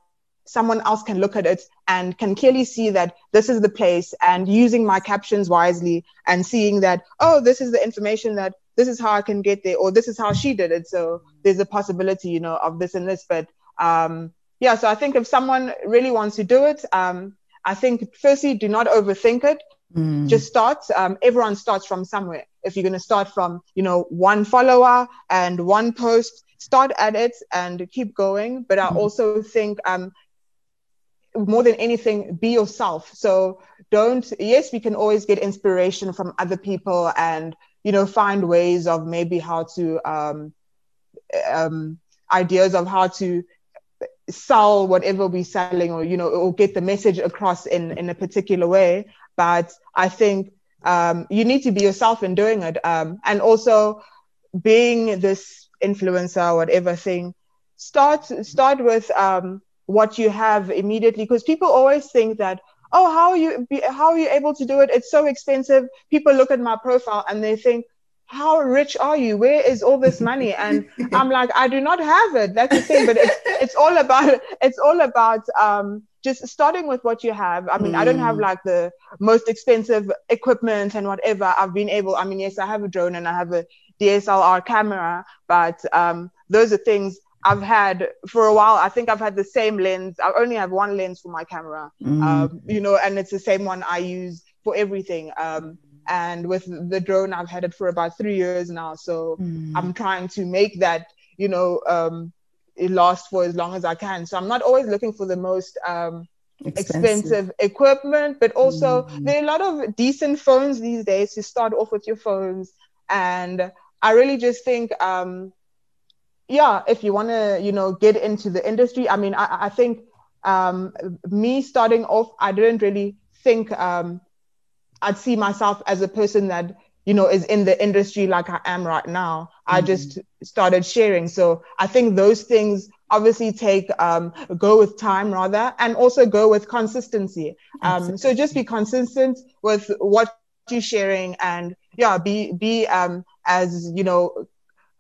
someone else can look at it and can clearly see that this is the place and using my captions wisely and seeing that, oh, this is the information that this is how I can get there or this is how she did it. So there's a possibility, you know, of this and this. But um, yeah, so I think if someone really wants to do it, um, I think firstly, do not overthink it. Mm. Just start. Um, everyone starts from somewhere. If you're going to start from, you know, one follower and one post, start at it and keep going. But I mm. also think um, more than anything, be yourself. So don't, yes, we can always get inspiration from other people and, you know, find ways of maybe how to, um, um, ideas of how to sell whatever we're selling or, you know, or get the message across in, in a particular way. But I think, um, you need to be yourself in doing it. Um, and also being this influencer, whatever thing, start, start with, um, what you have immediately because people always think that oh how are you how are you able to do it it's so expensive people look at my profile and they think how rich are you where is all this money and i'm like i do not have it that's the thing but it's it's all about it's all about um just starting with what you have i mean mm. i don't have mm. like the most expensive equipment and whatever i've been able i mean yes i have a drone and i have a dslr camera but um those are things I've had for a while. I think I've had the same lens. I only have one lens for my camera, mm. um, you know, and it's the same one I use for everything. Um, and with the drone, I've had it for about three years now. So mm. I'm trying to make that, you know, um, it last for as long as I can. So I'm not always looking for the most um, expensive. expensive. equipment, but also mm. there are a lot of decent phones these days to start off with your phones. And I really just think um, yeah, if you want to, you know, get into the industry, I mean, I, I think um, me starting off, I didn't really think um, I'd see myself as a person that, you know, is in the industry like I am right now. Mm-hmm. I just started sharing. So I think those things obviously take um, go with time rather, and also go with consistency. Um, so just be consistent with what you're sharing, and yeah, be be um, as you know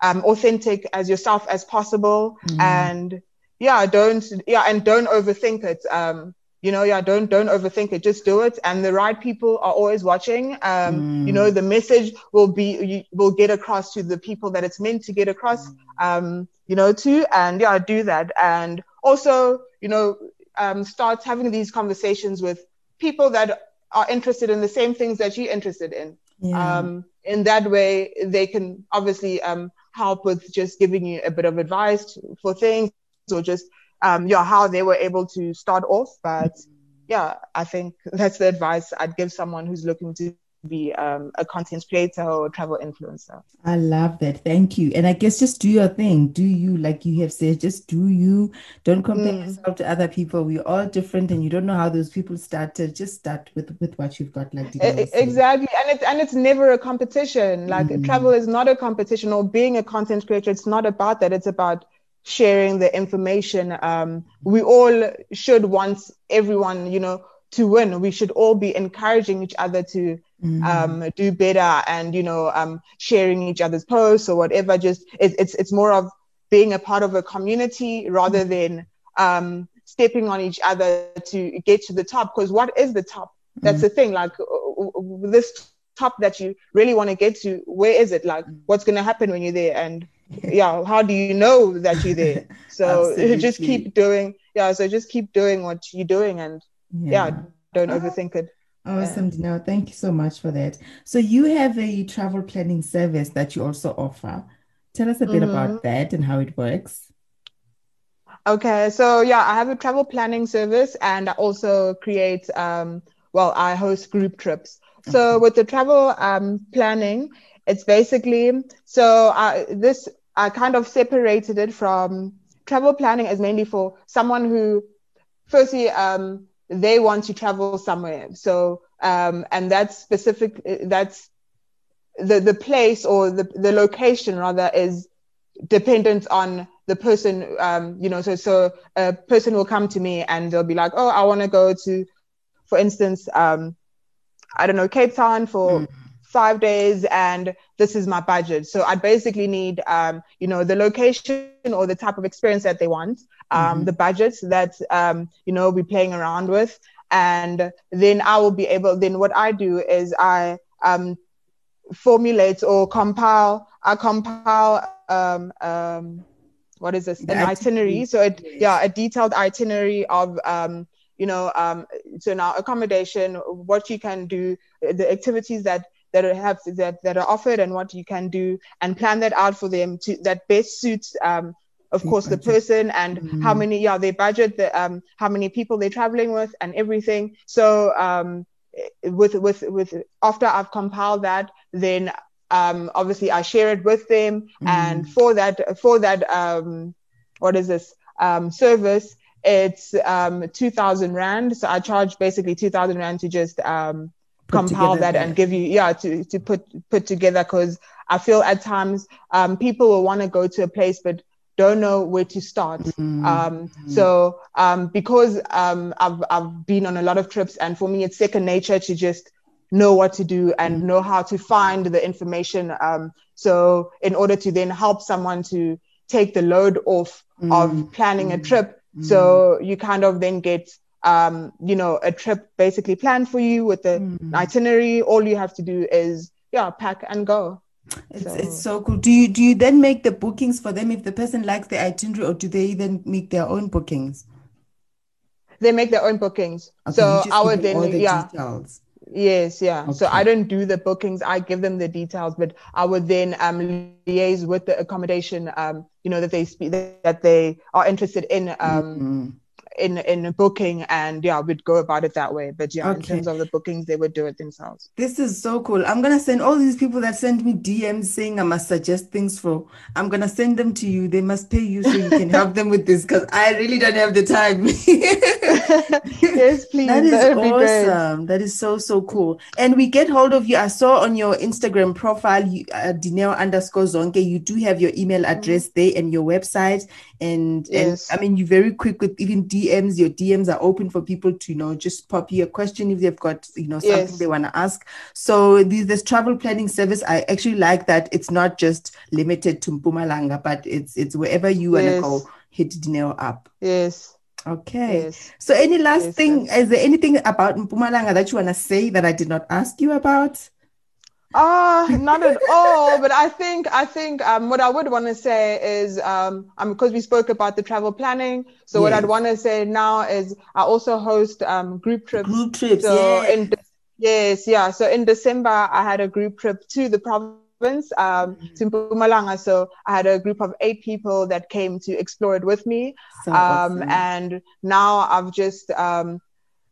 um, authentic as yourself as possible mm. and yeah don't yeah and don't overthink it um, you know yeah don't don't overthink it. Just do it. And the right people are always watching. Um, mm. you know the message will be you, will get across to the people that it's meant to get across um, you know to. And yeah do that. And also you know um, start having these conversations with people that are interested in the same things that you're interested in. Yeah. um, in that way they can obviously um, help with just giving you a bit of advice for things or just um, yeah how they were able to start off but yeah i think that's the advice i'd give someone who's looking to be um, a content creator or travel influencer. I love that. Thank you. And I guess just do your thing. Do you, like you have said, just do you. Don't compare mm. yourself to other people. We're all different, and you don't know how those people started. Just start with with what you've got. Like exactly, and it's and it's never a competition. Like mm. travel is not a competition, or being a content creator. It's not about that. It's about sharing the information. Um, we all should want everyone, you know, to win. We should all be encouraging each other to mm-hmm. um, do better and you know um, sharing each other's posts or whatever. Just it, it's it's more of being a part of a community rather mm-hmm. than um, stepping on each other to get to the top. Because what is the top? That's mm-hmm. the thing. Like this top that you really want to get to, where is it? Like mm. what's going to happen when you're there? And yeah, how do you know that you're there? So just keep doing. Yeah, so just keep doing what you're doing and yeah, yeah don't overthink it. Awesome, Dineo. Thank you so much for that. So you have a travel planning service that you also offer. Tell us a bit mm-hmm. about that and how it works. Okay, so yeah, I have a travel planning service and I also create, um, well, I host group trips. Okay. So with the travel um, planning, it's basically, so I, this, I kind of separated it from travel planning as mainly for someone who, firstly, um, they want to travel somewhere. So, um, and that's specific, that's the, the place or the, the location rather is dependent on the person, um, you know, so, so a person will come to me and they'll be like, oh, I want to go to, for instance, um, I don't know, Cape Town for mm. Five days and this is my budget. So I basically need, um, you know, the location or the type of experience that they want, um, mm-hmm. the budget that, um, you know, we're playing around with. And then I will be able, then what I do is I, um, formulate or compile, I compile, um, um, what is this? An itinerary. So it, yeah, a detailed itinerary of, um, you know, um, so now accommodation, what you can do, the activities that that are have that, that are offered and what you can do and plan that out for them to that best suits um, of course the person and mm-hmm. how many yeah their budget the um how many people they're traveling with and everything so um with with with after I've compiled that then um obviously I share it with them mm-hmm. and for that for that um what is this um service it's um 2000 rand so I charge basically 2000 rand to just um compile that and give you yeah to to put put together because I feel at times um, people will want to go to a place but don't know where to start. Mm-hmm. Um, so um, because um, I've I've been on a lot of trips and for me it's second nature to just know what to do and mm-hmm. know how to find the information. Um, so in order to then help someone to take the load off mm-hmm. of planning a trip, so you kind of then get um, you know, a trip basically planned for you with the mm. itinerary. All you have to do is, yeah, pack and go. It's so. it's so cool. Do you do you then make the bookings for them if the person likes the itinerary, or do they then make their own bookings? They make their own bookings. Okay, so I would then the yeah. Details. Yes, yeah. Okay. So I don't do the bookings. I give them the details, but I would then um, liaise with the accommodation. Um, you know that they speak that they are interested in. Um, mm-hmm in in booking and yeah we'd go about it that way. But yeah okay. in terms of the bookings they would do it themselves. This is so cool. I'm gonna send all these people that send me dms saying i must suggest things for i'm gonna send them to you. They must pay you so you can help them with this because i really don't have the time. Yes please. That is awesome. That is so so cool. And we get hold of you. I saw on your instagram profile you uh, dineo underscore zonke you do have your email address mm-hmm. there and your website and yes. and i mean you're very quick with even DMs. Your DMs are open for people to you know just pop you a question if they've got you know something yes. they want to ask. So this, this travel planning service, I actually like that it's not just limited to Mpumalanga, but it's it's wherever you want to yes. go. Hit Dineo up. Yes. Okay. Yes. So any last yes, thing? Yes. Is there anything about Mpumalanga that you want to say that I did not ask you about? Ah, uh, not at all. But I think I think um, what I would want to say is um, um because we spoke about the travel planning. So what I'd want to say now is I also host um group trips. Group trips. So yeah. in yes, yeah. So in December I had a group trip to the province um mm-hmm. to Mpumalanga. So I had a group of eight people that came to explore it with me. So um awesome. and now I've just um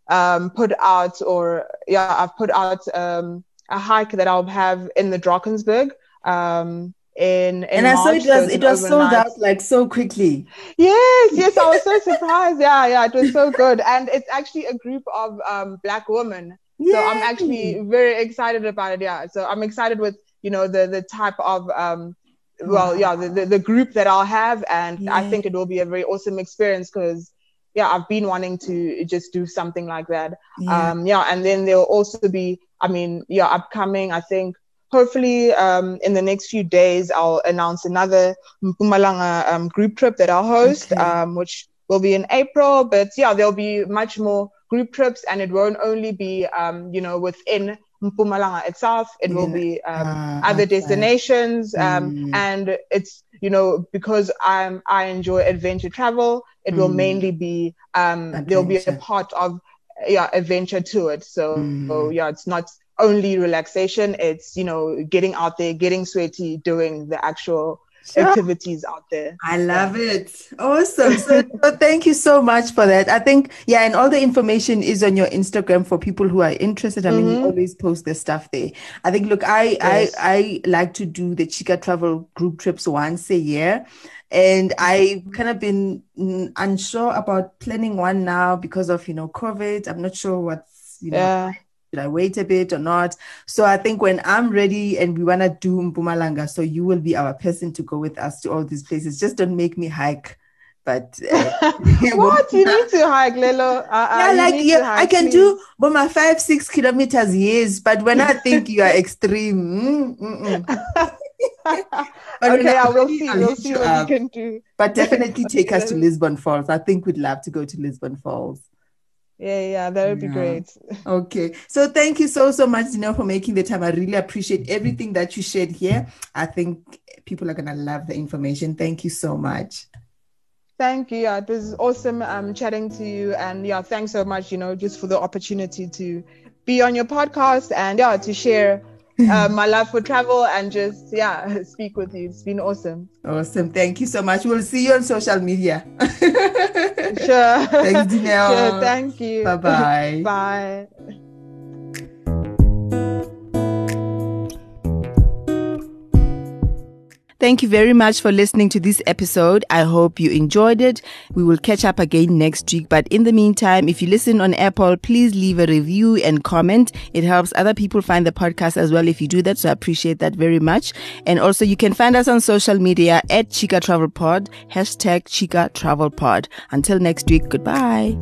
um put out or yeah I've put out um a hike that I'll have in the Drakensberg. Um, in, in and I saw it was it was sold out like so quickly. Yes, yes, I was so surprised. Yeah, yeah, it was so good, and it's actually a group of um, black women. Yay. So I'm actually very excited about it. Yeah, so I'm excited with you know the the type of um, well, yeah, the, the, the group that I'll have, and yeah. I think it will be a very awesome experience because yeah, I've been wanting to just do something like that. Yeah. Um, yeah, and then there'll also be I mean, yeah, upcoming. I think hopefully um, in the next few days I'll announce another Mpumalanga um, group trip that I'll host, okay. um, which will be in April. But yeah, there'll be much more group trips, and it won't only be um, you know within Mpumalanga itself. It will be um, uh, other destinations, um, mm. and it's you know because I'm I enjoy adventure travel. It mm. will mainly be um, there'll be a part of yeah adventure to it so, mm. so yeah it's not only relaxation it's you know getting out there getting sweaty doing the actual. Activities out there i love yeah. it awesome so, so, thank you so much for that i think yeah and all the information is on your instagram for people who are interested i mean mm-hmm. you always post the stuff there i think look i yes. i i like to do the chica travel group trips once a year and I've kind of been unsure about planning one now because of, you know, COVID. I'm not sure what's, you know, yeah. Should I wait a bit or not? So I think when I'm ready and we want to do Mpumalanga, so you will be our person to go with us to all these places. Just don't make me hike But uh, what you need to hike, Lelo? Uh, uh yeah, like yeah, I can please. do, but my five six kilometers yes. But when I think you are extreme, mm, okay, I will see. We'll see what up. you can do. But definitely take us to Lisbon Falls. I think we'd love to go to Lisbon Falls. Yeah, yeah, that would be great. Okay. So thank you so, so much, Dineo, for making the time. I really appreciate everything that you shared here. I think people are going to love the information. Thank you so much. Thank you. Yeah, it was awesome um, chatting to you. And yeah, thanks so much, you know, just for the opportunity to be on your podcast and yeah, to share uh, my love for travel and just, yeah, speak with you. It's been awesome. Awesome. Thank you so much. We'll see you on social media. sure. Thanks, Danielle. Sure. Thank you. Bye-bye. Bye. Thank you very much for listening to this episode. I hope you enjoyed it. We will catch up again next week. But in the meantime, if you listen on Apple, please leave a review and comment. It helps other people find the podcast as well if you do that. So I appreciate that very much. And also you can find us on social media at Chica Travel Pod, hashtag Chica Travel Pod. Until next week, goodbye.